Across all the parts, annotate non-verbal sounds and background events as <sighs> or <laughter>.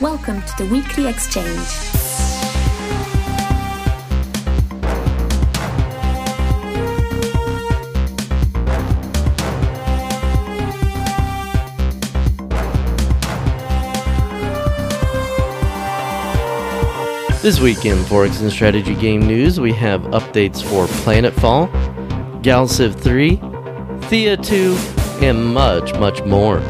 Welcome to the weekly exchange. This week in 4X and Strategy Game News, we have updates for Planetfall, Galciv 3, Thea 2, and much, much more.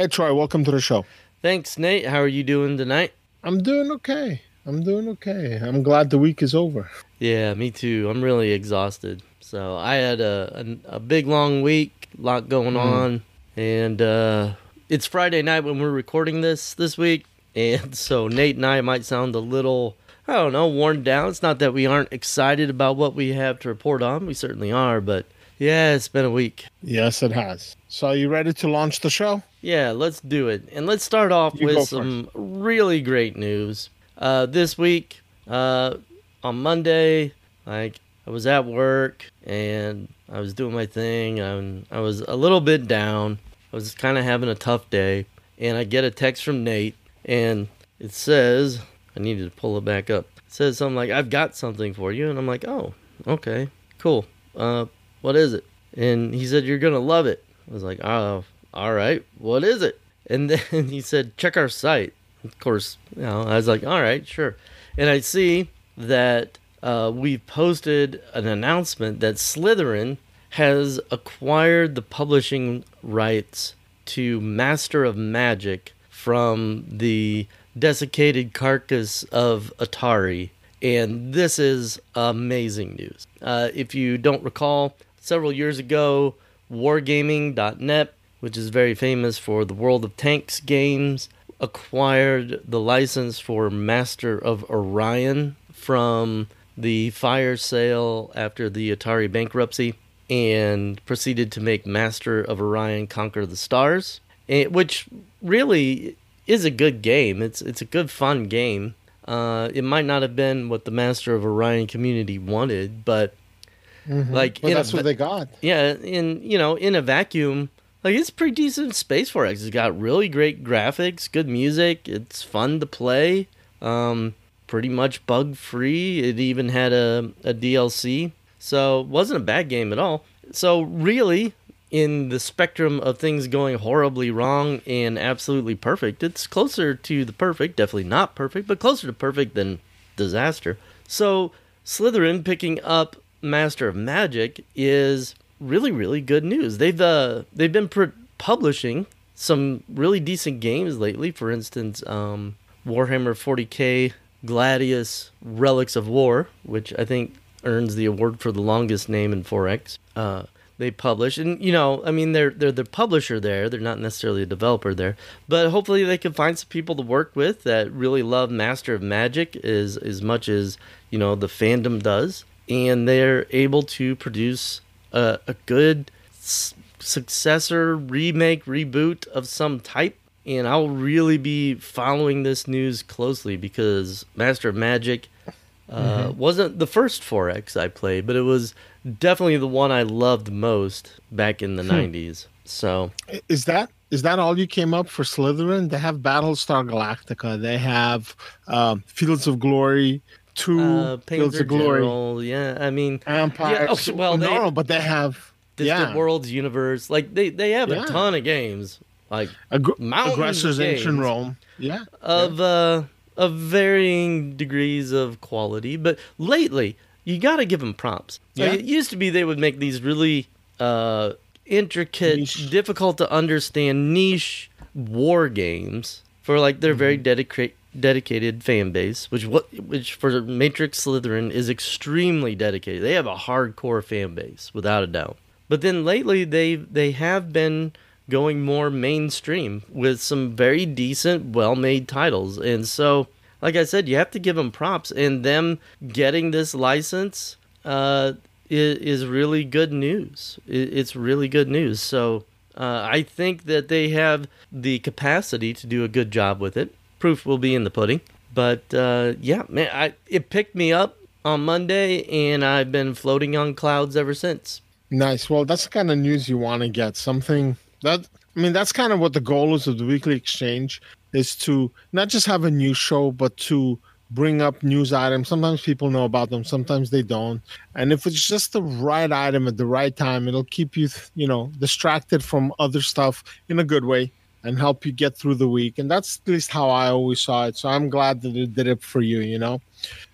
Hey Troy, welcome to the show. Thanks, Nate. How are you doing tonight? I'm doing okay. I'm doing okay. I'm glad the week is over. Yeah, me too. I'm really exhausted. So I had a a, a big long week, a lot going on, and uh, it's Friday night when we're recording this this week, and <laughs> so Nate and I might sound a little. I don't know, worn down. It's not that we aren't excited about what we have to report on. We certainly are, but yeah, it's been a week. Yes, it has. So are you ready to launch the show? Yeah, let's do it. And let's start off You with some really great news. Uh, this week, uh, on Monday, like I was at work and I was doing my thing. And I was a little bit down. I was kind of having a tough day, and I get a text from Nate, and it says, "I needed to pull it back up." It says something like, "I've got something for you," and I'm like, "Oh, okay, cool. Uh, what is it?" And he said, "You're gonna love it." I was like, "Oh, all right. What is it?" And then <laughs> he said, "Check our site." Of course, you know, I was like, "All right, sure." And I see that uh, we've posted an announcement that Slitherine has acquired the publishing rights to Master of Magic from the desiccated carcass of Atari. And this is amazing news. Uh, if you don't recall, several years ago, Wargaming.net, which is very famous for the World of Tanks games, acquired the license for Master of Orion from the fire sale after the Atari bankruptcy and proceeded to make Master of Orion Conquer the Stars, eh, which really is a good game. It's it's a good fun game. Uh, it might not have been what the Master of Orion community wanted, but like Well, a that's va- what they got. yeah, in you know, in a vacuum, like it's pretty decent space 4X. It's got really great graphics, good music. It's fun to play. Um, pretty much bug free. It even had a, a DLC, so wasn't a bad game at all. So really, in the spectrum of things going horribly wrong and absolutely perfect, it's closer to the perfect. Definitely not perfect, but closer to perfect than disaster. So Slitherine picking up Master of Magic is really really good news. They've uh, they've been pr- publishing some really decent games lately. For instance, um, Warhammer 40k Gladius Relics of War, which I think earns the award for the longest name in 4X. Uh, they publish, and you know, I mean, they're they're the publisher there. They're not necessarily a developer there, but hopefully they can find some people to work with that really love Master of Magic as as much as you know the fandom does, and they're able to produce a, a good s- successor, remake, reboot of some type. And I'll really be following this news closely because Master of Magic uh, wasn't the first 4X I played, but it was definitely the one I loved most back in the 90s. So, Is that is that all you came up for Slitherine? They have Battlestar Galactica. They have um, Fields of Glory, two uh, Fields of Glory, General, yeah, I mean, Empire. Yeah, oh, well, they- no, but they have Distant yeah, Worlds universe, like they they have Yeah. a ton of games, like of aggressors ancient. Rome. Yeah, of uh of varying degrees of quality but lately you got to give them prompts Like, Yeah. it used to be they would make these really uh intricate Niche. difficult to understand niche war games for like their very dedicated dedicated fan base which what which for matrix Slitherine is extremely dedicated they have a hardcore fan base without a doubt but then lately they they have been going more mainstream with some very decent well-made titles and so like I said, you have to give them props, and them getting this license uh, is, is really good news. It's really good news. So uh, I think that they have the capacity to do a good job with it. Proof will be in the pudding. But uh, yeah, man, I, it picked me up on Monday, and I've been floating on clouds ever since. Nice. Well, that's the kind of news you want to get. Something that I mean, that's kind of what the goal is of the weekly exchange is to not just have a new show, but to bring up news items. Sometimes people know about them, sometimes they don't. And if it's just the right item at the right time, it'll keep you, you know, distracted from other stuff in a good way and help you get through the week. And that's at least how I always saw it. So I'm glad that it did it for you, you know.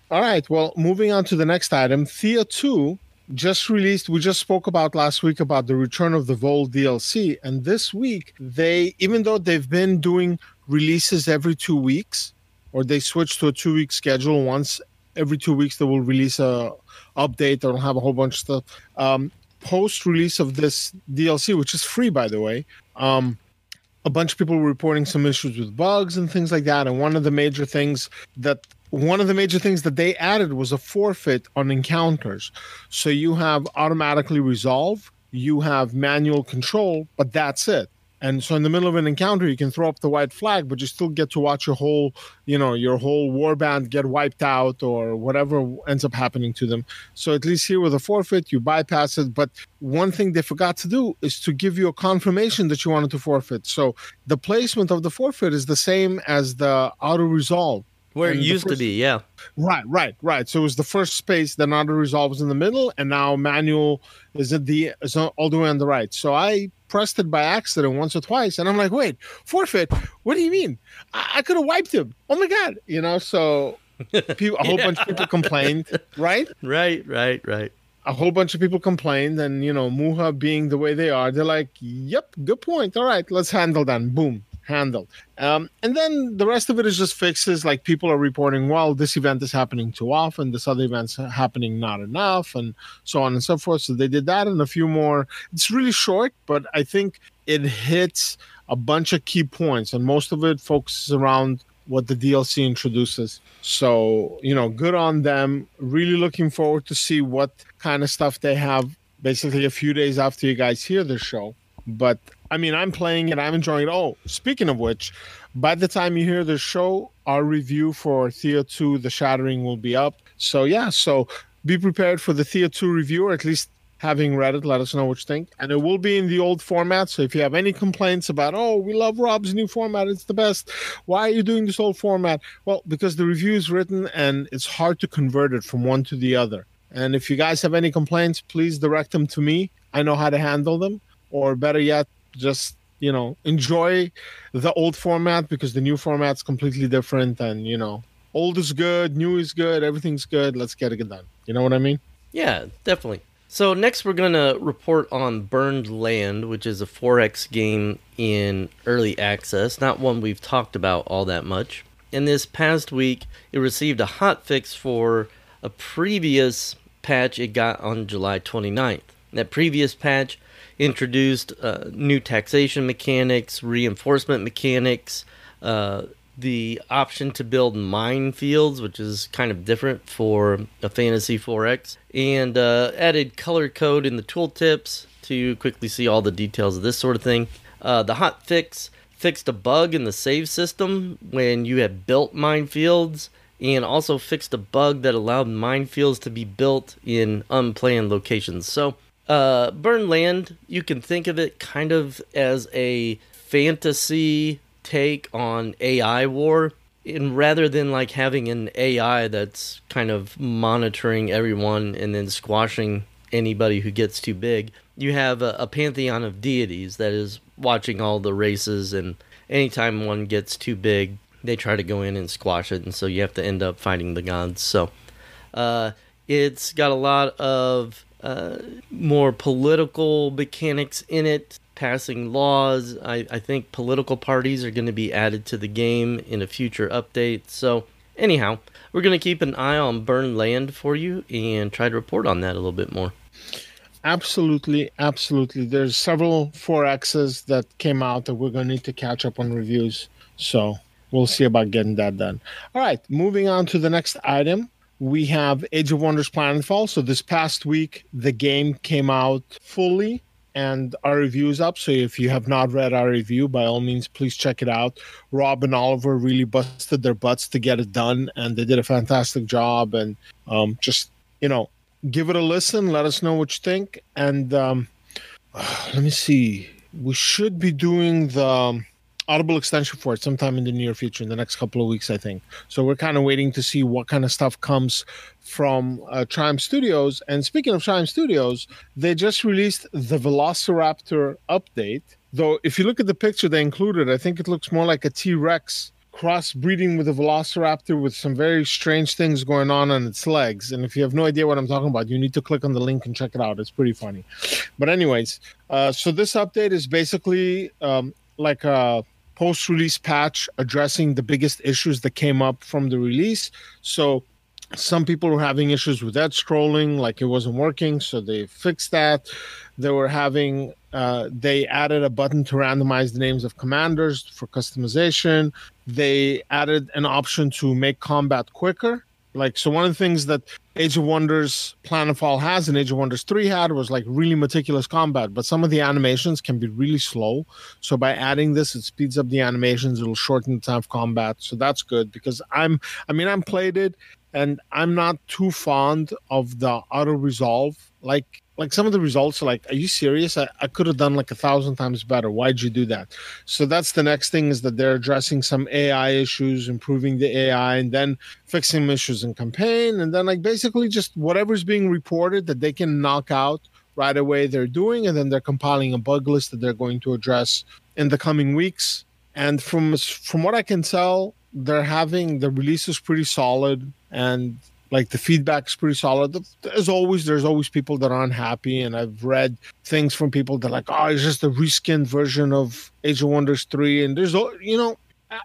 All right. Well, moving on to the next item, Thea 2 just released we just spoke about last week about the return of the Vol DLC and this week they even though they've been doing releases every 2 weeks or they switch to a 2 week schedule once every 2 weeks they will release a update or have a whole bunch of stuff um, post release of this DLC which is free by the way um, a bunch of people were reporting some issues with bugs and things like that and one of the major things that one of the major things that they added was a forfeit on encounters. So you have automatically resolve, you have manual control, but that's it. And so in the middle of an encounter, you can throw up the white flag, but you still get to watch your whole, you know, your whole warband get wiped out or whatever ends up happening to them. So at least here with a forfeit, you bypass it. But one thing they forgot to do is to give you a confirmation that you wanted to forfeit. So the placement of the forfeit is the same as the auto resolve. Where it used first, to be, yeah. Right, right, right. So it was the first space, then auto resolve was in the middle, and now manual is at the is all the way on the right. So I pressed it by accident once or twice, and I'm like, wait, forfeit? What do you mean? I, I could have wiped him. Oh my god, you know. So <laughs> people, a whole yeah. bunch of people complained, right? <laughs> Right, right, right. A whole bunch of people complained, and you know, Muha being the way they are, they're like, "Yep, good point. All right, let's handle that." Boom, handled. Um, and then the rest of it is just fixes. Like people are reporting, well, this event is happening too often, this other event's happening not enough, and so on and so forth. So they did that and a few more. It's really short, but I think it hits a bunch of key points, and most of it focuses around what the DLC introduces. So, you know, good on them. Really looking forward to see what kind of stuff they have basically a few days after you guys hear the show. But I mean, I'm playing it. I'm enjoying it. Oh, speaking of which, by the time you hear the show, our review for Thea 2, The Shattering, will be up. So, yeah, so be prepared for the Thea 2 review, or at least having read it, let us know what you think. And it will be in the old format. So if you have any complaints about, oh, we love Rob's new format, it's the best. Why are you doing this old format? Well, because the review is written and it's hard to convert it from one to the other. And if you guys have any complaints, please direct them to me. I know how to handle them. Or better yet, just you know enjoy the old format because the new format's completely different and you know old is good new is good everything's good. Let's get it done. You know what i mean? Yeah definitely. So next we're to report on burned land which is a 4x game in early access. Not one we've talked about all that much. In this past week it received a hot fix for a previous patch it got on july 29th that previous patch introduced uh, new taxation mechanics, reinforcement mechanics, uh, the option to build minefields, which is kind of different for a Fantasy 4X, and uh, added color code in the tooltips to quickly see all the details of this sort of thing. Uh, the hot fix fixed a bug in the save system when you had built minefields and also fixed a bug that allowed minefields to be built in unplanned locations. So, uh, Burn Land, you can think of it kind of as a fantasy take on AI war. And rather than like having an AI that's kind of monitoring everyone and then squashing anybody who gets too big, you have a, a pantheon of deities that is watching all the races. And anytime one gets too big, they try to go in and squash it. And so you have to end up fighting the gods. So uh, it's got a lot of uh, more political mechanics in it, passing laws. I, I think political parties are going to be added to the game in a future update. So, anyhow, we're going to keep an eye on Burn Land for you and try to report on that a little bit more. Absolutely, absolutely. There's several 4Xs that came out that we're going to need to catch up on reviews. So, we'll see about getting that done. All right, moving on to the next item. We have Age of Wonders Planetfall. So this past week, the game came out fully and our review is up. So if you have not read our review, by all means, please check it out. Rob and Oliver really busted their butts to get it done, and they did a fantastic job. And um, just you know, give it a listen. Let us know what you think. And um, <sighs> let me see. We should be doing the um, Audible extension for it sometime in the near future, in the next couple of weeks, I think. So we're kind of waiting to see what kind of stuff comes from uh, Triumph Studios. And speaking of Triumph Studios, they just released the Velociraptor update. Though, if you look at the picture they included, I think it looks more like a T Rex crossbreeding with a velociraptor with some very strange things going on on its legs. And if you have no idea what I'm talking about, you need to click on the link and check it out. It's pretty funny. But, anyways, uh, so this update is basically um, like a post release patch addressing the biggest issues that came up from the release. So, some people were having issues with that scrolling, like it wasn't working. So, they fixed that. They were having uh, they added a button to randomize the names of commanders for customization. They added an option to make combat quicker. Like, so one of the things that Age of Wonders Planetfall has and Age of Wonders 3 had was like really meticulous combat, but some of the animations can be really slow. So by adding this, it speeds up the animations, it'll shorten the time of combat. So that's good because I'm, I mean, I'm played it and I'm not too fond of the auto resolve. Like, like some of the results are like are you serious? I, I could have done like a thousand times better. Why'd you do that? So that's the next thing is that they're addressing some ai issues improving the ai and then fixing issues in campaign and then like basically just whatever's being reported that they can knock out right away they're doing and then they're compiling a bug list that they're going to address in the coming weeks. And from from what i can tell they're having the release is pretty solid and like the feedback is pretty solid. As always, there's always people that are unhappy, and I've read things from people that are like, oh, it's just a reskinned version of Age of Wonders three, and there's you know.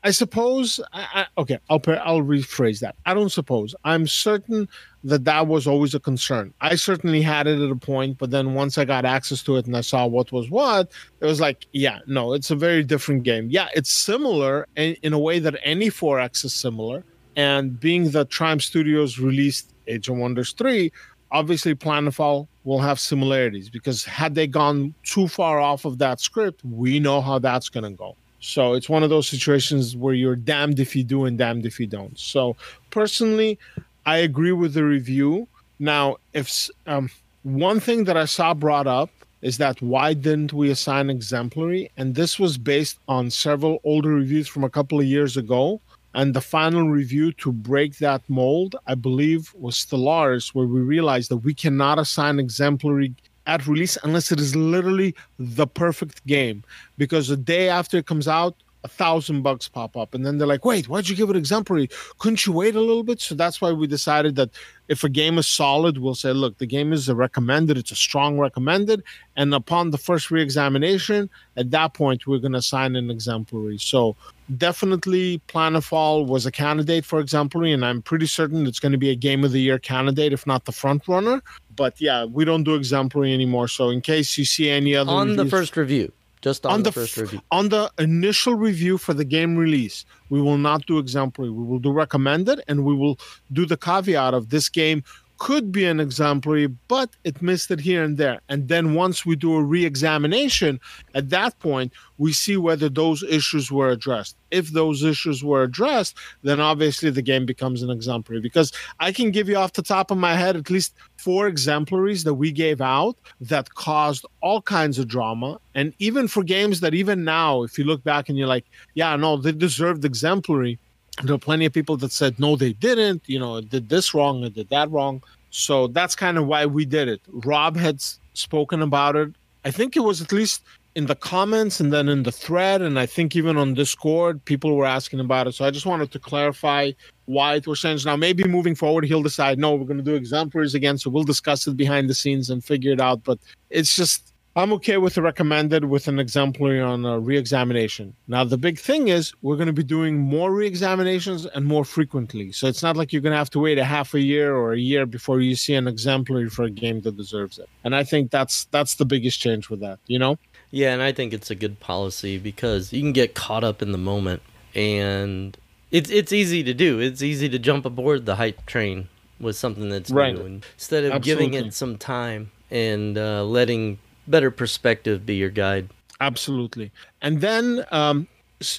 I suppose. I, I, okay, I'll I'll rephrase that. I don't suppose. I'm certain that that was always a concern. I certainly had it at a point, but then once I got access to it and I saw what was what, it was like, yeah, no, it's a very different game. Yeah, it's similar in, in a way that any 4X is similar, and being that Triumph Studios released Age of Wonders 3, obviously Planetfall will have similarities because had they gone too far off of that script, we know how that's going to go. So it's one of those situations where you're damned if you do and damned if you don't. So personally, I agree with the review. Now, if um, one thing that I saw brought up is that why didn't we assign exemplary? And this was based on several older reviews from a couple of years ago and the final review to break that mold, I believe, was Stellaris, where we realized that we cannot assign exemplary at release unless it is literally the perfect game. Because the day after it comes out, a thousand bugs pop up. And then they're like wait why'd you give it exemplary? Couldn't you wait a little bit? So that's why we decided that if a game is solid we'll say look the game is a recommended it's a strong recommended. And upon the first re-examination at that point we're going to assign an exemplary. So definitely planetfall was a candidate for exemplary and i'm pretty certain it's going to be a game of the year candidate if not the front runner. But yeah we don't do exemplary anymore. So in case you see any other on reviews, the first review just on, on the, the, first review. On the initial review for the game release, we will not do exemplary. We will do recommended, and we will do the caveat of this game could be an exemplary, but it missed it here and there. And then once we do a re examination, at that point, we see whether those issues were addressed. If those issues were addressed, then obviously the game becomes an exemplary. Because I can give you off the top of my head at least four exemplaries that we gave out that caused all kinds of drama. And even for games that, even now, if you look back and you're like, yeah, no, they deserved exemplary there are plenty of people that said no they didn't you know did this wrong or did that wrong. So that's kind of why we did it. Rob had spoken about it. I think it was at least in the comments and then in the thread and i think even on discord people were asking about it. So i just wanted to clarify why it was changed. Now maybe moving forward he'll decide no we're going to do exemplaries again so we'll discuss it behind the scenes and figure it out but it's just I'm okay with the recommended with an exemplary on a re-examination. Now the big thing is we're going to be doing more re-examinations and more frequently. So it's not like you're going to have to wait a half a year or a year before you see an exemplary for a game that deserves it. And I think that's that's the biggest change with that, you know? Yeah, and I think it's a good policy because you can get caught up in the moment and it's it's easy to do. It's easy to jump aboard the hype train with something that's Right. new, and instead of giving it some time and uh, letting better perspective be your guide. Absolutely. And then um,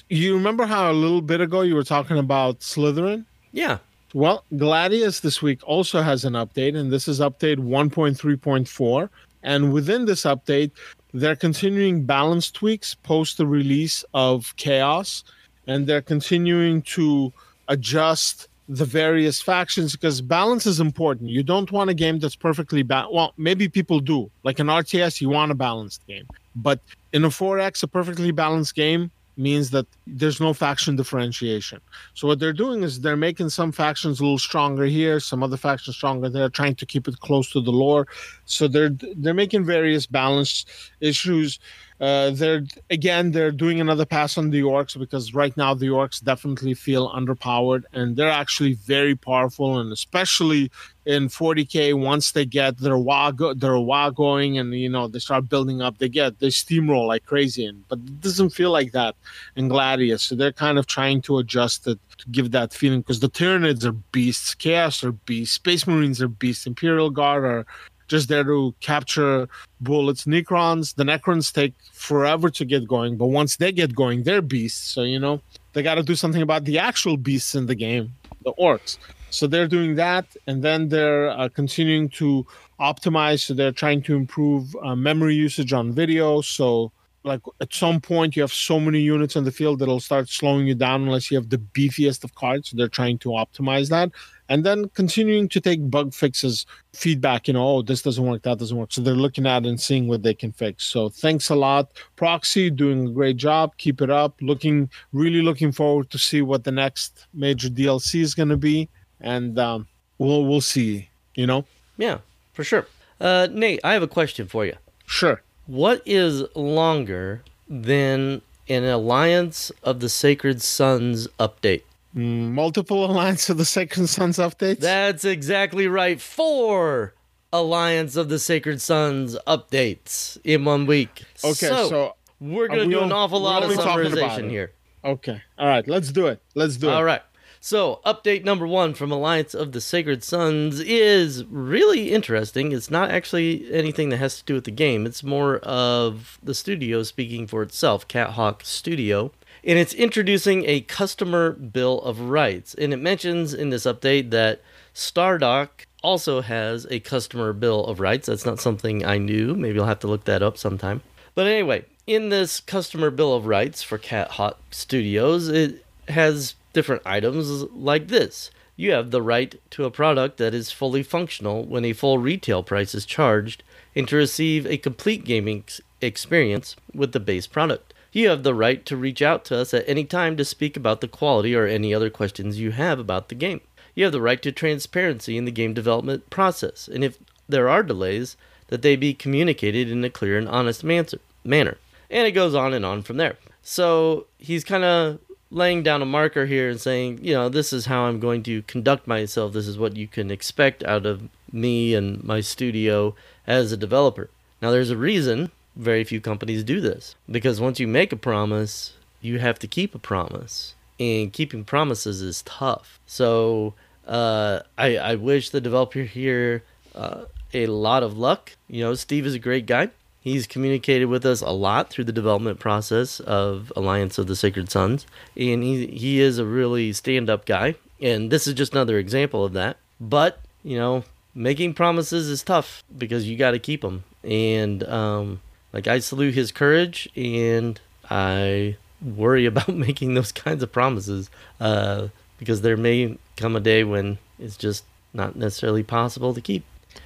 you remember how a little bit ago you were talking about Slitherine? Yeah, Well, Gladius this week also has an update, and this is update 1.3.4. And within this update, they're continuing balance tweaks post the release of Chaos, and they're continuing to adjust the various factions because balance is important. You don't want a game that's perfectly balanced. Well, maybe people do. Like an RTS, you want a balanced game. But in a 4X, a perfectly balanced game means that there's no faction differentiation. So what they're doing is they're making some factions a little stronger here, some other factions stronger there, trying to keep it close to the lore. So they're they're making various balance issues. Uh, they're again they're doing another pass on the orcs because right now the orcs definitely feel underpowered and they're actually very powerful and especially in 40k once they get their wa go- their wa going and you know they start building up they get they steamroll like crazy and but it doesn't feel like that in gladius. So they're kind of trying to adjust it to give that feeling because the tyranids are beasts chaos are beasts space marines are beasts imperial guard are just there to capture bullets necrons the necrons take forever to get going but once they get going they're beasts so you know they got to do something about the actual beasts in the game the orcs so they're doing that, and then they're uh, continuing to optimize. So they're trying to improve uh, memory usage on video. So like at some point you have so many units in the field that'll start slowing you down unless you have the beefiest of cards. So they're trying to optimize that. And then continuing to take bug fixes, feedback, you know, oh, this doesn't work, that doesn't work. So they're looking at and seeing what they can fix. So thanks a lot. Proxy doing a great job. Keep it up. Looking really looking forward to see what the next major DLC is gonna be. And um, we'll we'll see, you know? yeah, for sure. Uh, Nate, I have a question for you. Sure. What is longer than an Alliance of the Sacred Sons update? Multiple Alliance of the Sacred Sons updates. That's exactly right. Four Alliance of the Sacred Sons updates in one week. okay, so, so we're gonna we do an awful lot of summarization here. okay. All right, let's do it. Let's do it. All right. So, update number one from Alliance of the Sacred Sons is really interesting. It's not actually anything that has to do with the game, it's more of the studio speaking for itself, Cat Hawk Studio. And it's introducing a customer bill of rights. And it mentions in this update that Stardock also has a customer bill of rights. That's not something I knew. Maybe I'll have to look that up sometime. But anyway, in this customer bill of rights for Cat Hawk Studios, it has different items like this. You have the right to a product that is fully functional when a full retail price is charged, and to receive a complete gaming ex- experience with the base product. You have the right to reach out to us at any time to speak about the quality or any other questions you have about the game. You have the right to transparency in the game development process, and if there are delays, that they be communicated in a clear and honest manner. And it goes on and on from there. So he's kind of laying down a marker here and saying, you know, this is how I'm going to conduct myself. This is what you can expect out of me and my studio as a developer. Now, there's a reason very few companies do this because once you make a promise, you have to keep a promise, and keeping promises is tough. So, uh, I, I wish the developer here uh, a lot of luck. You know, Steve is a great guy. He's communicated with us a lot through the development process of Alliance of the Sacred Sons, and he he is a really stand up guy. And this is just another example of that. But you know, making promises is tough because you got to keep them. And um, like I salute his courage, and I worry <laughs> about making those kinds of promises uh, because there may come a day when it's just not necessarily possible to keep.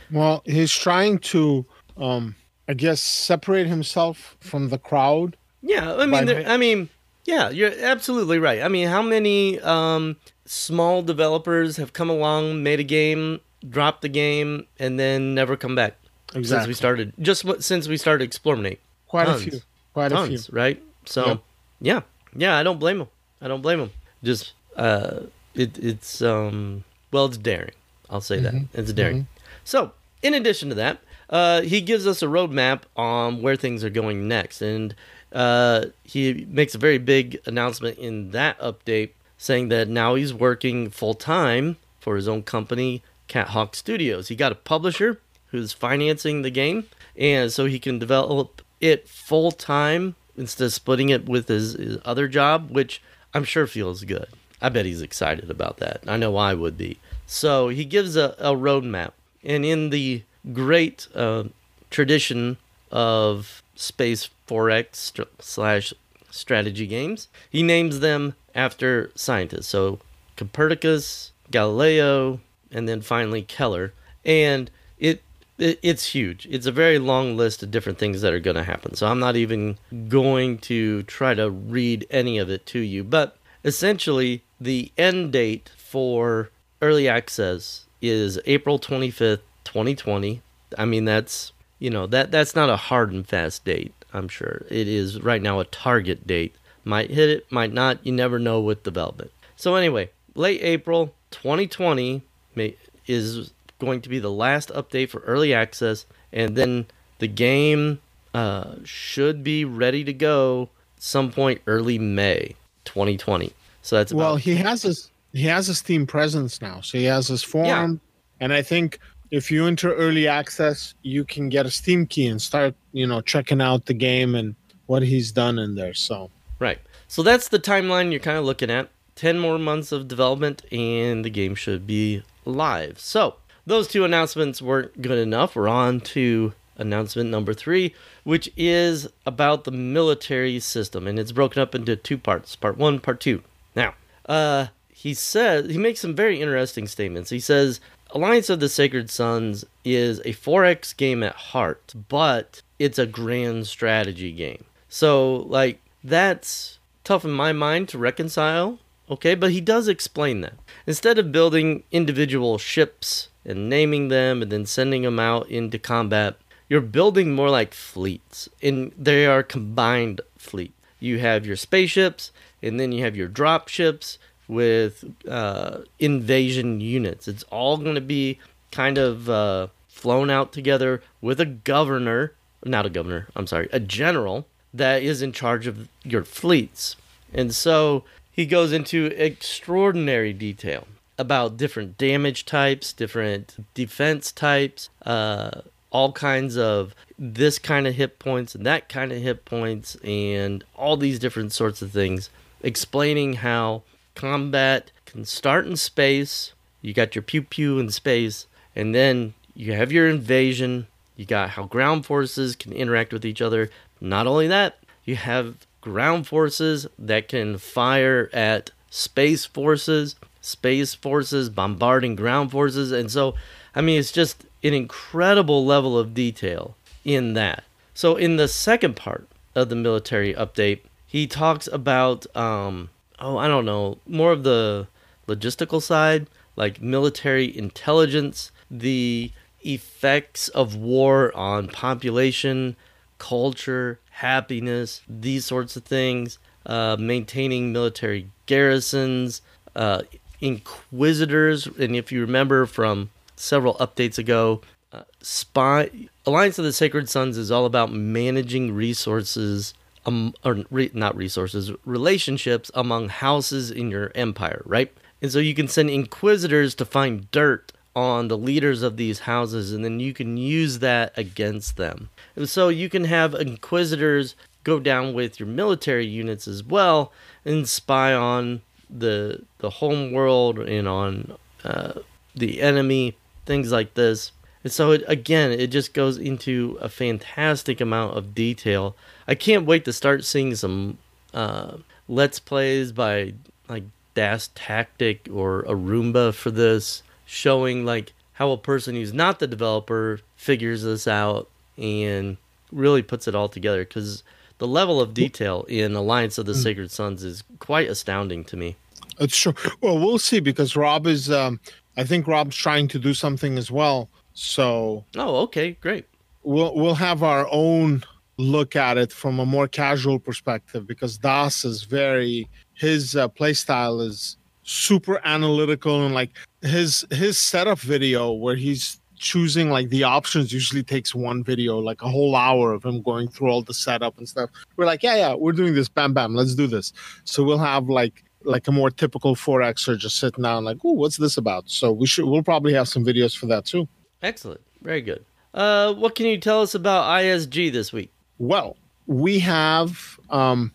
Well, he's trying to, um, I guess, separate himself from the crowd. Yeah, I mean, there, I mean, yeah, you're absolutely right. I mean, how many um, small developers have come along, made a game, dropped the game, and then never come back since we started? Just since we started Explorminate, Quite tons. a few. Quite a few. right? So, Yep. yeah, yeah, I don't blame him. I don't blame him. Just, uh, it, it's um, well, it's daring. I'll say that Mm-hmm. it's daring. So, in addition to that, uh, he gives us a roadmap on where things are going next, and uh, he makes a very big announcement in that update saying that now he's working full time for his own company, Cat Hawk Studios. He got a publisher who's financing the game, and so he can develop it full time instead of splitting it with his, his other job, which I'm sure feels good. I bet he's excited about that. I know I would be. So he gives a, a roadmap, and in the great uh, tradition of Space 4X st- slash strategy games, he names them after scientists. So Copernicus, Galileo, and then finally Kepler. And it, it it's huge. It's a very long list of different things that are going to happen. So I'm not even going to try to read any of it to you. But essentially, the end date for early access is April 25th, 2020. I mean, that's you know that that's not a hard and fast date. I'm sure it is right now a target date. Might hit it, might not. You never know with development. So anyway, late April 2020 may, is going to be the last update for early access, and then the game uh, should be ready to go some point early May 2020. So that's well, about, he has his he has his Steam presence now, so he has his forum, and I think if you enter early access, you can get a Steam key and start, you know, checking out the game and what he's done in there. So right. So that's the timeline you're kind of looking at. 10 more months of development and the game should be live. So, those two announcements weren't good enough. We're on to announcement number three, which is about the military system. And it's broken up into two parts part one, part two. Now, uh, he says, he makes some very interesting statements. He says, Alliance of the Sacred Sons is a 4X game at heart, but it's a grand strategy game. So, like, that's tough in my mind to reconcile Okay, but he does explain that. Instead of building individual ships and naming them and then sending them out into combat, you're building more like fleets, and they are combined fleet. You have your spaceships, and then you have your drop ships with uh, invasion units. It's all going to be kind of uh, flown out together with a governor, not a governor, I'm sorry, a general that is in charge of your fleets. And so he goes into extraordinary detail about different damage types, different defense types, uh, all kinds of this kind of hit points and that kind of hit points, and all these different sorts of things, explaining how combat can start in space. You got your pew pew in space, and then you have your invasion. You got how ground forces can interact with each other. Not only that, you have ground forces that can fire at space forces, space forces bombarding ground forces. And so, I mean, it's just an incredible level of detail in that. So, in the second part of the military update, he talks about, um, oh, I don't know, more of the logistical side, like military intelligence, the effects of war on population, culture, happiness, these sorts of things, uh, maintaining military garrisons, uh, inquisitors, and if you remember from several updates ago, uh, spy Alliance of the Sacred Sons is all about managing resources, um, or re, not resources, relationships among houses in your empire, right? And so you can send inquisitors to find dirt on the leaders of these houses, and then you can use that against them. And so you can have inquisitors go down with your military units as well and spy on the the home world and on uh, the enemy, things like this. And so it, again, it just goes into a fantastic amount of detail. I can't wait to start seeing some uh, let's plays by like DasTactic or Arumba for this showing like how a person who's not the developer figures this out and really puts it all together because the level of detail in Alliance of the mm. Sacred Sons is quite astounding to me. It's true. Well, we'll see because Rob is. Um, I think Rob's trying to do something as well. So. Oh, okay, great. We'll we'll have our own look at it from a more casual perspective because Das is very his uh, play style is super analytical and like his his setup video where he's choosing like the options usually takes one video, like a whole hour of him going through all the setup and stuff. We're like, yeah, yeah, we're doing this. Bam, bam, let's do this. So we'll have like like a more typical 4Xer just sitting down like, oh, what's this about? So we should we'll probably have some videos for that too. Excellent. Very good. Uh, what can you tell us about ISG this week? Well, we have um,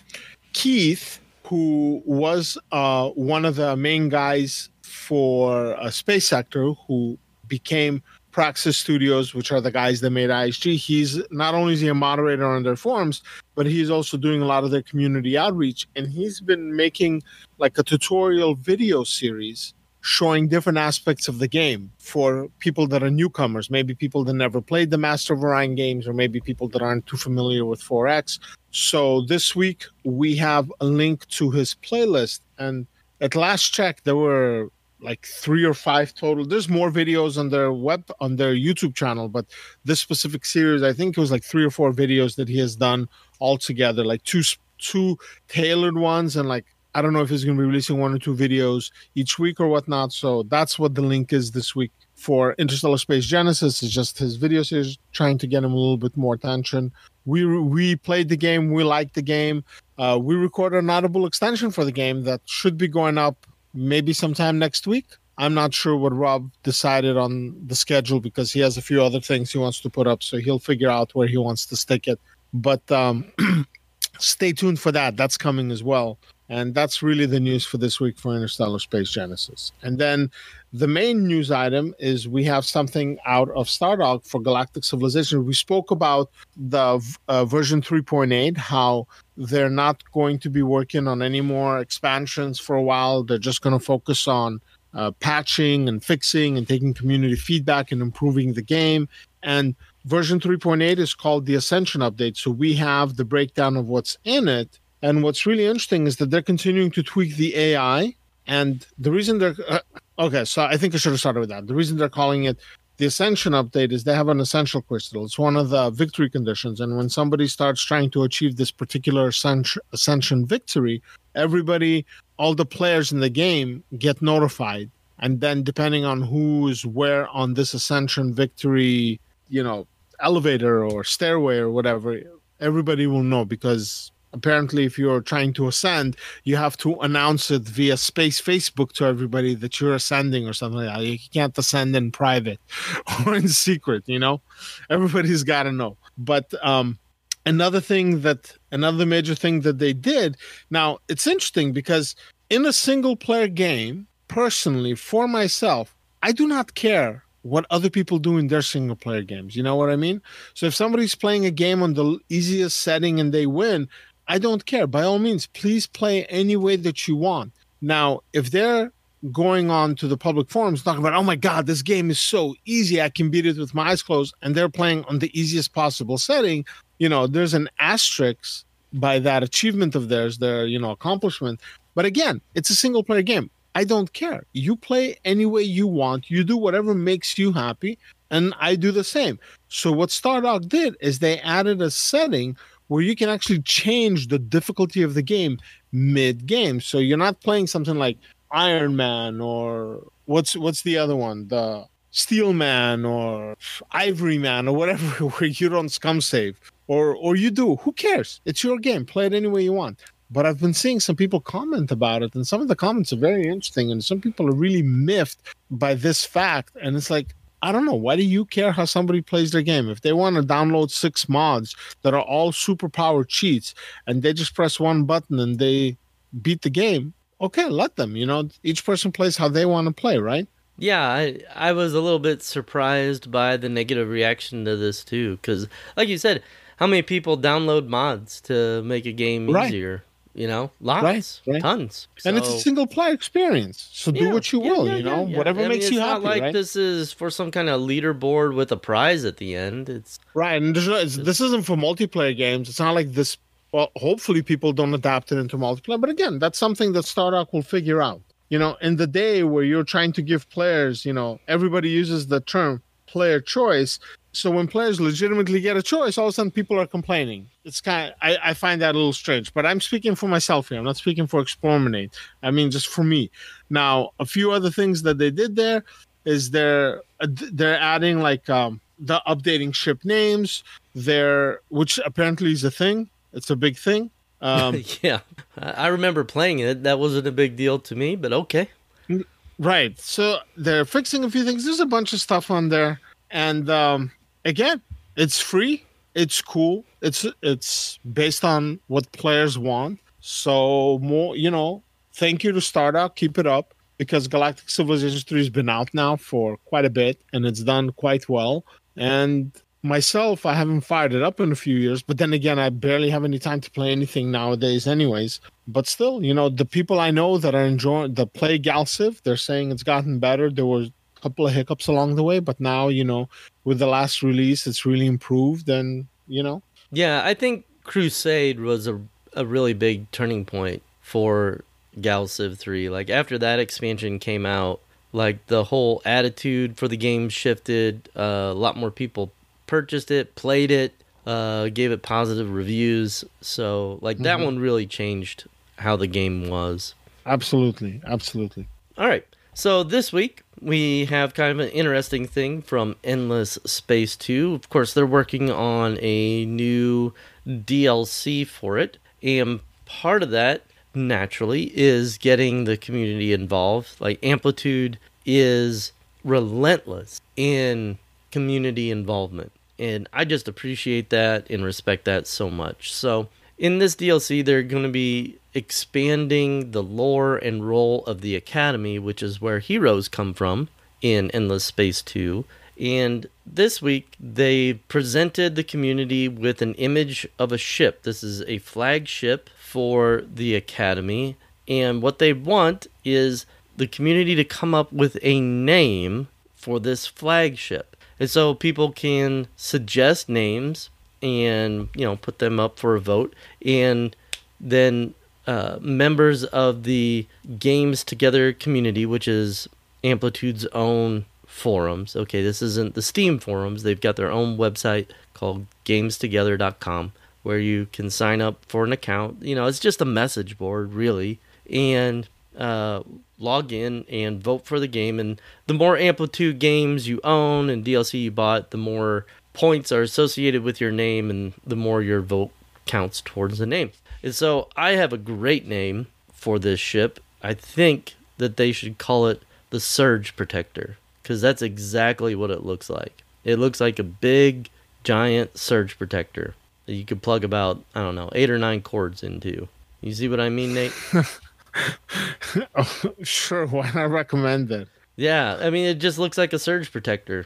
Keith, who was uh, one of the main guys for uh, Space Sector, who became Praxis Studios, which are the guys that made ISG. He's not only is he a moderator on their forums, but he's also doing a lot of their community outreach. And he's been making like a tutorial video series showing different aspects of the game for people that are newcomers, maybe people that never played the Master of Orion games, or maybe people that aren't too familiar with 4X. So this week we have a link to his playlist. And at last check, there were like three or five total. There's more videos on their web on their YouTube channel, but this specific series, I think it was like three or four videos that he has done all together, like two two tailored ones and like I don't know if he's going to be releasing one or two videos each week or whatnot. So that's what the link is this week for Interstellar Space Genesis. It's just his video series trying to get him a little bit more attention. We we played the game. We liked the game. Uh, we recorded an audible extension for the game that should be going up maybe sometime next week. I'm not sure what Rob decided on the schedule because he has a few other things he wants to put up, so he'll figure out where he wants to stick it. But um, <clears throat> stay tuned for that. That's coming as well. And that's really the news for this week for Interstellar Space Genesis. And then the main news item is we have something out of Stardock for Galactic Civilization. We spoke about the uh, version 3.8, how they're not going to be working on any more expansions for a while. They're just going to focus on uh, patching and fixing and taking community feedback and improving the game. And version 3.8 is called the Ascension Update. So we have the breakdown of what's in it and what's really interesting is that they're continuing to tweak the AI. And the reason they're uh, okay, so I think I should have started with that. The reason they're calling it the Ascension update is they have an essential crystal. It's one of the victory conditions. And when somebody starts trying to achieve this particular ascension victory, everybody, all the players in the game get notified. And then, depending on who's where on this ascension victory, you know, elevator or stairway or whatever, everybody will know because apparently if you're trying to ascend you have to announce it via space facebook to everybody that you're ascending or something like that you can't ascend in private <laughs> or in secret you know everybody's got to know but um another thing that another major thing that they did now it's interesting because in a single player game personally for myself i do not care what other people do in their single player games. You know what I mean? So if somebody's playing a game on the easiest setting and they win, I don't care. By all means, please play any way that you want. Now, if they're going on to the public forums talking about, oh my God, this game is so easy, I can beat it with my eyes closed, and they're playing on the easiest possible setting, you know, there's an asterisk by that achievement of theirs, their, you know, accomplishment. But again, it's a single player game. I don't care. You play any way you want, you do whatever makes you happy, and I do the same. So, what Stardock did is they added a setting where you can actually change the difficulty of the game mid game. So you're not playing something like Iron Man or what's what's the other one? The Steel Man or Ivory Man or whatever <laughs> where you don't scum save. Or or you do. Who cares? It's your game. Play it any way you want. But I've been seeing some people comment about it, and some of the comments are very interesting, and some people are really miffed by this fact. And it's like, I don't know. Why do you care how somebody plays their game? If they want to download six mods that are all superpower cheats and they just press one button and they beat the game, okay, let them. You know, each person plays how they want to play, right? Yeah, I I was a little bit surprised by the negative reaction to this too, because like you said, how many people download mods to make a game right. easier? You know lots right, right. tons. So, and it's a single player experience. So do what you will yeah, you know? whatever I makes mean, you happy like right? this is for some kind of leaderboard with a prize at the end. It's right and no, this isn't for multiplayer games. It's not like this well hopefully people don't adapt it into multiplayer but again that's something that Stardock will figure out. You know in the day where you're trying to give players you know everybody uses the term player choice so when players legitimately get a choice, all of a sudden people are complaining. It's kind of, I, I find that a little strange, but I'm speaking for myself here. I'm not speaking for Explorminate. I mean, just for me. Now, a few other things that they did there. is they're uh, they're adding like um, the updating ship names. They're which apparently is a thing. It's a big thing. Um, <laughs> yeah, I I remember playing it. That wasn't a big deal to me, but okay. Right. So they're fixing a few things. There's a bunch of stuff on there, and um, again, it's free. It's cool. It's it's based on what players want. So more, you know. Thank you to Stardock. Keep it up because Galactic Civilization 3 has been out now for quite a bit and it's done quite well. And myself, I haven't fired it up in a few years, but then again, I barely have any time to play anything nowadays, anyways. But still, you know, the people I know that are enjoying that play Galciv, they're saying it's gotten better. There were a couple of hiccups along the way, but now, you know, with the last release, it's really improved. And, you know, Yeah, I think Crusade was a, a really big turning point for Gal Civ 3. Like, after that expansion came out, like, the whole attitude for the game shifted. Uh, a lot more people purchased it, played it, uh, gave it positive reviews. So, like, that one really changed how the game was. absolutely, absolutely. All right. So this week we have kind of an interesting thing from Endless Space 2. Of course, they're working on a new DLC for it, and part of that naturally is getting the community involved. Like Amplitude is relentless in community involvement, and I just appreciate that and respect that so much. So, in this DLC, they're going to be expanding the lore and role of the Academy, which is where heroes come from in Endless Space 2. And this week, they presented the community with an image of a ship. This is a flagship for the Academy. And what they want is the community to come up with a name for this flagship. And so people can suggest names and, you know, put them up for a vote. And then uh, members of the Games Together community, which is Amplitude's own forums. Okay, this isn't the Steam forums. They've got their own website called gamestogether.com where you can sign up for an account. You know, it's just a message board, really, and uh, log in and vote for the game. And the more Amplitude games you own and DLC you bought, the more points are associated with your name and the more your vote counts towards the name. And so I have a great name for this ship. I think that they should call it the Surge Protector because that's exactly what it looks like. It looks like a big, giant surge protector that you could plug about, I don't know, eight or nine cords into. You see what I mean, Nate? <laughs> oh, sure, why not recommend it? yeah, I mean, it just looks like a surge protector.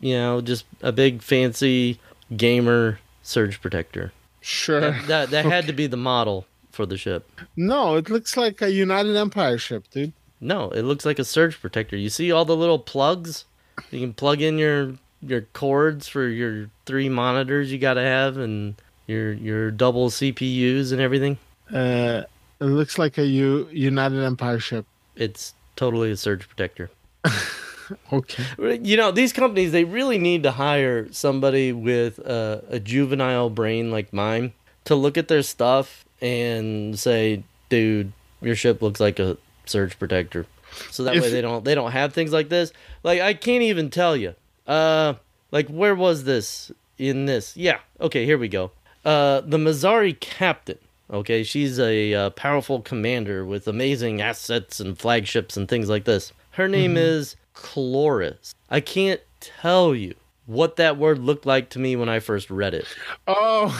You know, just a big, fancy gamer surge protector. Sure. That, that, that had to <laughs> be the model for the ship. No, it looks like a United Empire ship, dude. No, it looks like a surge protector. You see all the little plugs? You can plug in your your cords for your three monitors you got to have and your your double CPUs and everything. Uh, it looks like a U- United Empire ship. It's totally a surge protector. <laughs> <laughs> Okay. You know, these companies they really need to hire somebody with a, a juvenile brain like mine to look at their stuff and say, "Dude, your ship looks like a surge protector." So that If- way they don't they don't have things like this. Like I can't even tell you. Uh like where was this in this? Yeah. Okay, here we go. Uh the Mazari captain. Okay, she's a uh, powerful commander with amazing assets and flagships and things like this. Her name mm-hmm. is Chloris. I can't tell you what that word looked like to me when I first read it. Oh,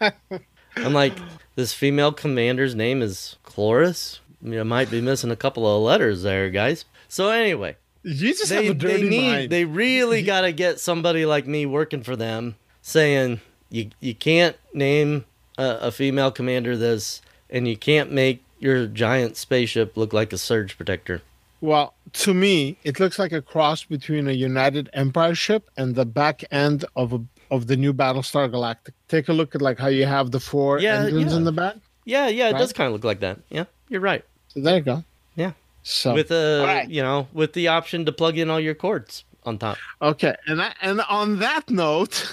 <laughs> I'm like, this female commander's name is Chloris? I mean, I might be missing a couple of letters there, guys. So anyway, you just they, have a they dirty need mind. they really <laughs> got to get somebody like me working for them saying you you can't name a, a female commander this and you can't make your giant spaceship look like a surge protector. Well, to me, it looks like a cross between a United Empire ship and the back end of a of the new Battlestar Galactica. Take a look at like how you have the four Yeah, engines yeah. in the back. Yeah, yeah, it does kind of look like that. Yeah, you're right. So there you go. Yeah. So with uh, a Alright. you know with the option to plug in all your cords on top. okay, and I, and on that note,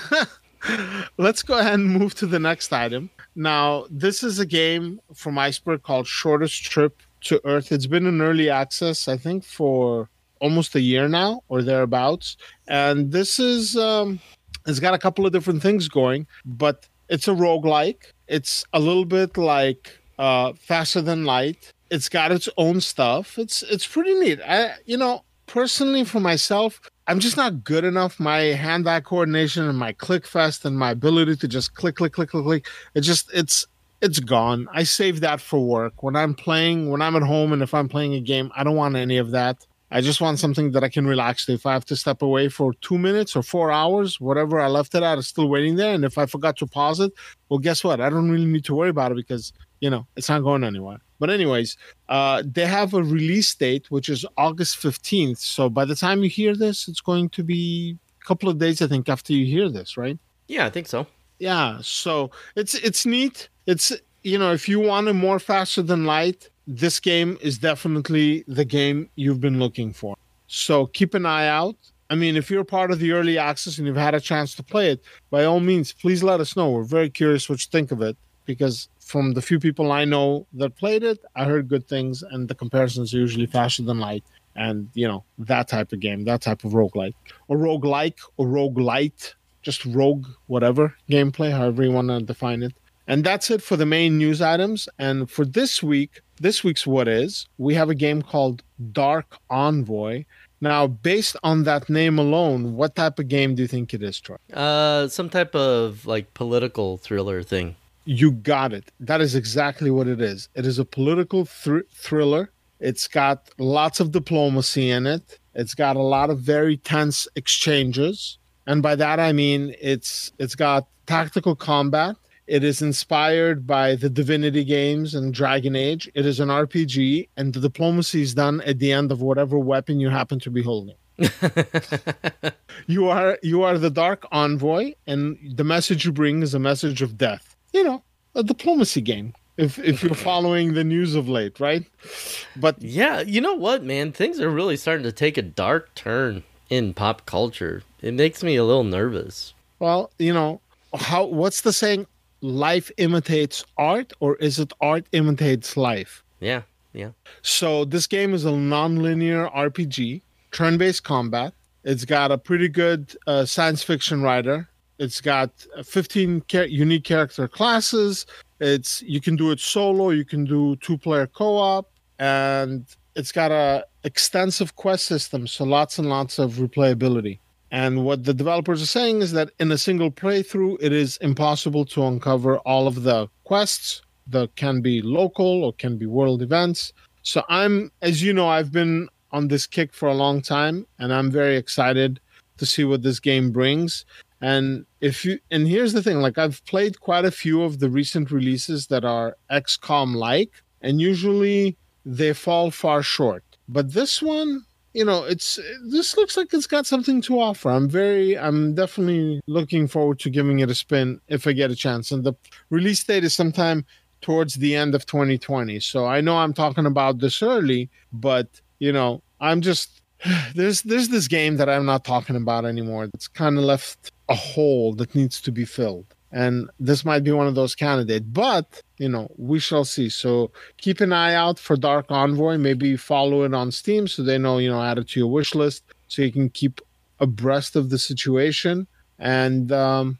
<laughs> let's go ahead and move to the next item. Now, this is a game from Iceberg called Shortest Trip to Earth. It's been in early access, I think, for almost a year now or thereabouts. And this is um it's got a couple of different things going, but it's a roguelike. It's a little bit like uh faster than light. It's got its own stuff. It's it's pretty neat. I you know, personally for myself, I'm just not good enough. My hand-eye coordination and my click fest and my ability to just click, click, click, click, click. It just it's it's gone. I save that for work. When I'm playing, when I'm at home and if I'm playing a game, I don't want any of that. I just want something that I can relax to. If I have to step away for two minutes or four hours, whatever I left it at is still waiting there. And if I forgot to pause it, well, guess what? I don't really need to worry about it because, you know, it's not going anywhere. But, anyways, uh, they have a release date, which is August 15th. So by the time you hear this, it's going to be a couple of days, I think, after you hear this, right? Yeah, I think so. Yeah. So it's it's neat. It's you know, if you want it more faster than light, this game is definitely the game you've been looking for. So keep an eye out. I mean, if you're part of the early access and you've had a chance to play it, by all means, please let us know. We're very curious what you think of it because from the few people I know that played it, I heard good things, and the comparisons are usually faster than light. And, you know, that type of game, that type of roguelike, or roguelike, or roguelite, just rogue, whatever gameplay, however you want to define it. And that's it for the main news items. And for this week, this week's What Is, we have a game called Dark Envoy. Now, based on that name alone, what type of game do you think it is, Troy? Uh, some type of like political thriller thing. You got it. That is exactly what it is. It is a political thr- thriller. It's got lots of diplomacy in it. It's got a lot of very tense exchanges, and by that I mean it's it's got tactical combat. It is inspired by the Divinity games and Dragon Age. It is an RPG, and the diplomacy is done at the end of whatever weapon you happen to be holding. <laughs> you are you are the dark envoy, and the message you bring is a message of death. You know, a diplomacy game. If if you're <laughs> following the news of late, right? But Yeah, you know what, man? Things are really starting to take a dark turn in pop culture. It makes me a little nervous. well, you know, how what's the saying? Life imitates art, or is it art imitates life? Yeah, yeah. So this game is a non-linear RPG, turn-based combat. It's got a pretty good uh, science fiction writer. It's got 15 cha- unique character classes. It's you can do it solo, you can do two-player co-op, and it's got a extensive quest system, so lots and lots of replayability. And what the developers are saying is that in a single playthrough, it is impossible to uncover all of the quests that can be local or can be world events. So I'm, as you know, I've been on this kick for a long time, and I'm very excited to see what this game brings. And if you, and here's the thing, like I've played quite a few of the recent releases that are XCOM like, and usually they fall far short. But this one, you know, it's this looks like it's got something to offer. I'm very, I'm definitely looking forward to giving it a spin if I get a chance. And the release date is sometime towards the end of 2020. So I know I'm talking about this early, but you know, I'm just <sighs> there's there's this game that I'm not talking about anymore. It's kind of left a hole that needs to be filled. And this might be one of those candidates, but you know, we shall see. So keep an eye out for Dark Envoy. Maybe follow it on Steam so they know, you know, add it to your wish list so you can keep abreast of the situation. And um,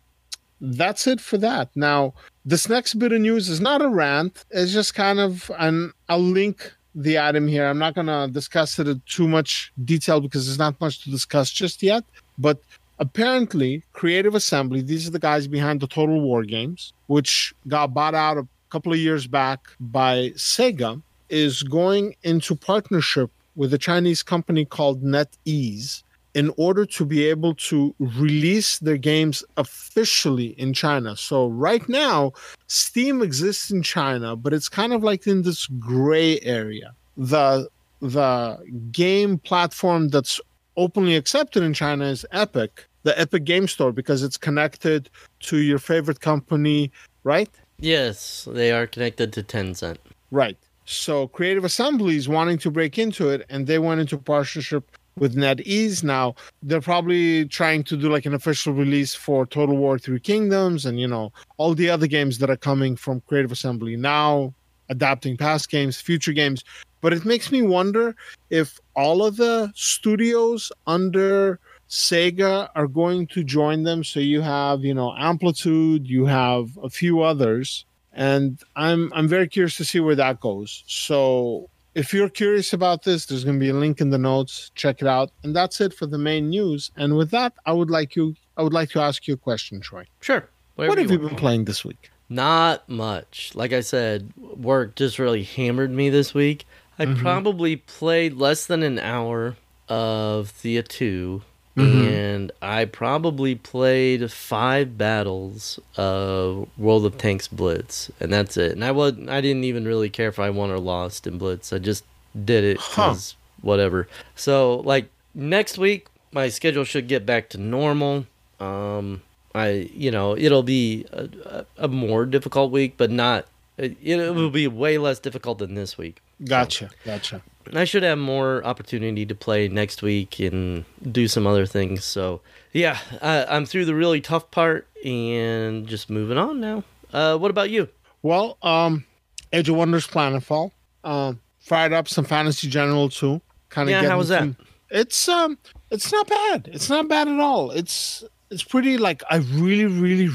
that's it for that. Now, this next bit of news is not a rant. It's just kind of an I'll link the item here. I'm not gonna discuss it in too much detail because there's not much to discuss just yet. But apparently, Creative Assembly, these are the guys behind the Total War games, which got bought out couple of years back by Sega, is going into partnership with a Chinese company called NetEase in order to be able to release their games officially in China. So right now, Steam exists in China, but it's kind of like in this gray area. The the game platform that's openly accepted in China is Epic, the Epic Game Store, because it's connected to your favorite company, right? Yes, they are connected to Tencent. Right. So Creative Assembly is wanting to break into it, and they went into partnership with NetEase. Now they're probably trying to do like an official release for Total War Three Kingdoms and you know all the other games that are coming from Creative Assembly. Now adapting past games, future games. But it makes me wonder if all of the studios under Sega are going to join them. So you have, you know, Amplitude, you have a few others, and I'm I'm very curious to see where that goes. So if you're curious about this, there's going to be a link in the notes. Check it out. And that's it for the main news. And with that, I would like you I would like to ask you a question, Troy. Sure. What have you, want. been playing this week? Not much. Like I said, work just really hammered me this week. I Mhm. probably played less than an hour of Thea 2, Mhm. and I probably played five battles of World of Tanks Blitz, and that's it. And I was I didn't even really care if I won or lost in Blitz. I just did it Huh. 'cause whatever. So like next week, my schedule should get back to normal. Um, I you know it'll be a, a, a more difficult week, but not. It, it will be way less difficult than this week. Gotcha. Gotcha. And I should have more opportunity to play next week and do some other things. So yeah, I, I'm through the really tough part and just moving on now. Uh, what about you? Well, um, Age of Wonders Planetfall. Um, fired up some Fantasy General 2. Kind of Yeah, how was that? It's um, it's not bad. It's not bad at all. It's it's pretty like I really, really,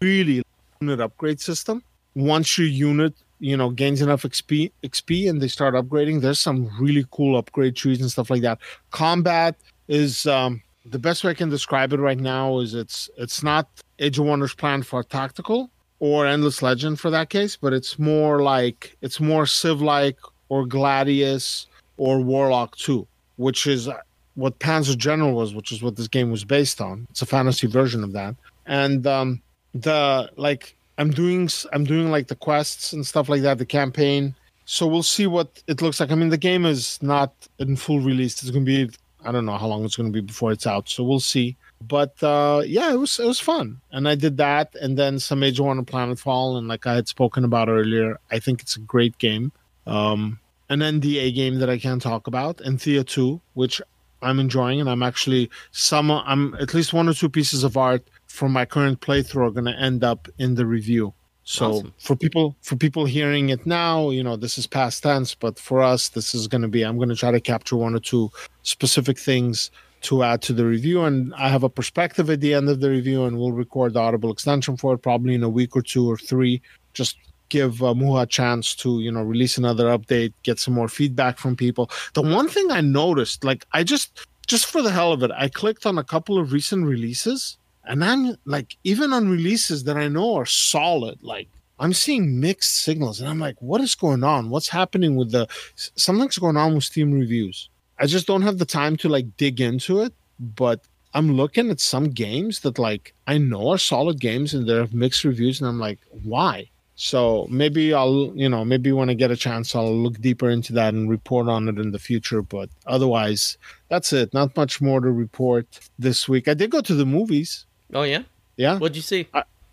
really unit upgrade system. Once your unit, you know, gains enough XP, XP, and they start upgrading, there's some really cool upgrade trees and stuff like that. Combat is um, the best way I can describe it right now is it's it's not Age of Wonders Planetfall tactical or Endless Legend for that case, but it's more like it's more Civ like or Gladius or Warlock 2, which is what Panzer General was, which is what this game was based on. It's a fantasy version of that. And um the like I'm doing I'm doing like the quests and stuff like that, the campaign. So we'll see what it looks like. I mean, the game is not in full release. It's going to be I don't know how long it's going to be before it's out. So we'll see. But uh, yeah, it was it was fun, and I did that, and then some Age of Wonder Planetfall, and like I had spoken about earlier, I think it's a great game. Um, an NDA game that I can't talk about, and Thea 2, which I'm enjoying, and I'm actually some I'm at least one or two pieces of art from my current playthrough are going to end up in the review. So Awesome. for people for people hearing it now, you know this is past tense, but for us, this is going to be. I'm going to try to capture one or two specific things to add to the review, and I have a perspective at the end of the review, and we'll record the audible extension for it probably in a week or two or three. Just give uh, Muha a chance to you know release another update, get some more feedback from people. The one thing I noticed, like I just just for the hell of it, I clicked on a couple of recent releases, and I'm like, even on releases that I know are solid, like I'm seeing mixed signals, and I'm like, what is going on? What's happening with the something's going on with Steam reviews? I just don't have the time to like dig into it, but I'm looking at some games that like I know are solid games and they have mixed reviews, and I'm like, why? So maybe I'll, you know, maybe when I get a chance, I'll look deeper into that and report on it in the future. But otherwise, that's it. Not much more to report this week. I did go to the movies. Oh yeah, Yeah, what'd you see?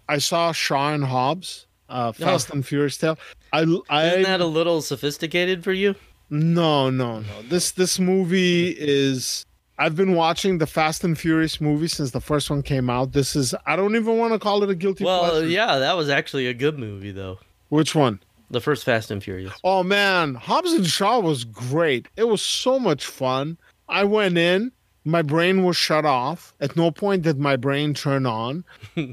I saw Shaw and Hobbs, uh, Fast and Furious Tale. I, I Isn't that a little sophisticated for you? No, no, no. This this movie is I've been watching the Fast and Furious movie since the first one came out. This is I don't even want to call it a guilty Well, pleasure. yeah, that was actually a good movie though. Which one? The first Fast and Furious. Oh man, Hobbs and Shaw was great. It was so much fun. I went in, my brain was shut off. At no point did my brain turn on.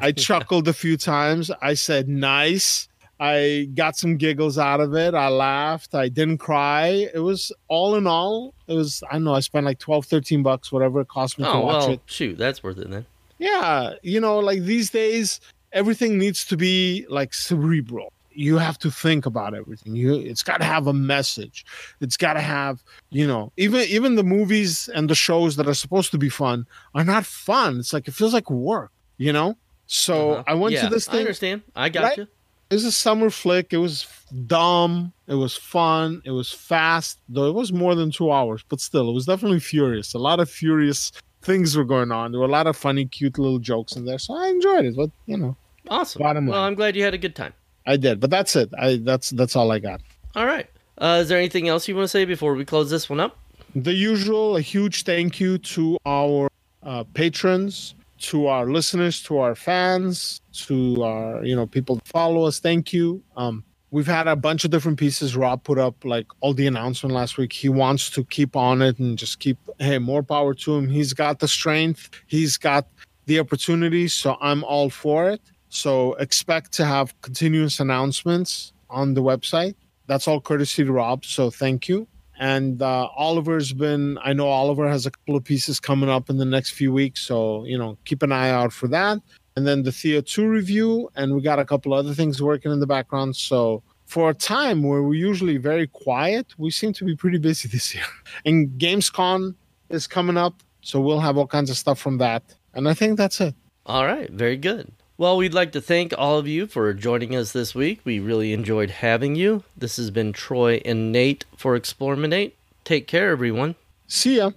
I <laughs> chuckled a few times. I said, "Nice." I got some giggles out of it. I laughed. I didn't cry. It was all in all, it was I don't know, I spent like 12 13 bucks whatever it cost me oh, to Oh watch well, it. shoot, that's worth it then. Yeah, you know, like these days, everything needs to be like cerebral. You have to think about everything. You, it's got to have a message. It's got to have, you know, even even the movies and the shows that are supposed to be fun are not fun. It's like it feels like work, you know. So Uh-huh. I went Yeah, to this thing I understand. I got Right? you. It was a summer flick. It was dumb. It was fun. It was fast, though it was more than two hours, but still, it was definitely furious. A lot of furious things were going on. There were a lot of funny, cute little jokes in there, so I enjoyed it. But you know, Awesome. Bottom well. I'm glad you had a good time. I did. But that's it. I that's that's all I got. All right. Uh, is there anything else you want to say before we close this one up? The usual. A huge thank you to our uh, patrons, to our listeners, to our fans, to our you know people that follow us. Thank you. Um, we've had a bunch of different pieces. Rob put up like all the announcement last week. He wants to keep on it and just keep, hey, more power to him. He's got the strength, he's got the opportunity. So I'm all for it. So expect to have continuous announcements on the website. That's all courtesy to Rob. So thank you. And uh, Oliver's been, I know Oliver has a couple of pieces coming up in the next few weeks. So, you know, keep an eye out for that. And then the Thea 2 review. And we got a couple other things working in the background. So, for a time where we're usually very quiet, we seem to be pretty busy <laughs> this year. And Gamescom is coming up. So, we'll have all kinds of stuff from that. And I think that's it. All right, very good. Well, we'd like to thank all of you for joining us this week. We really enjoyed having you. This has been Troy and Nate for Explorminate. Take care, everyone. See ya.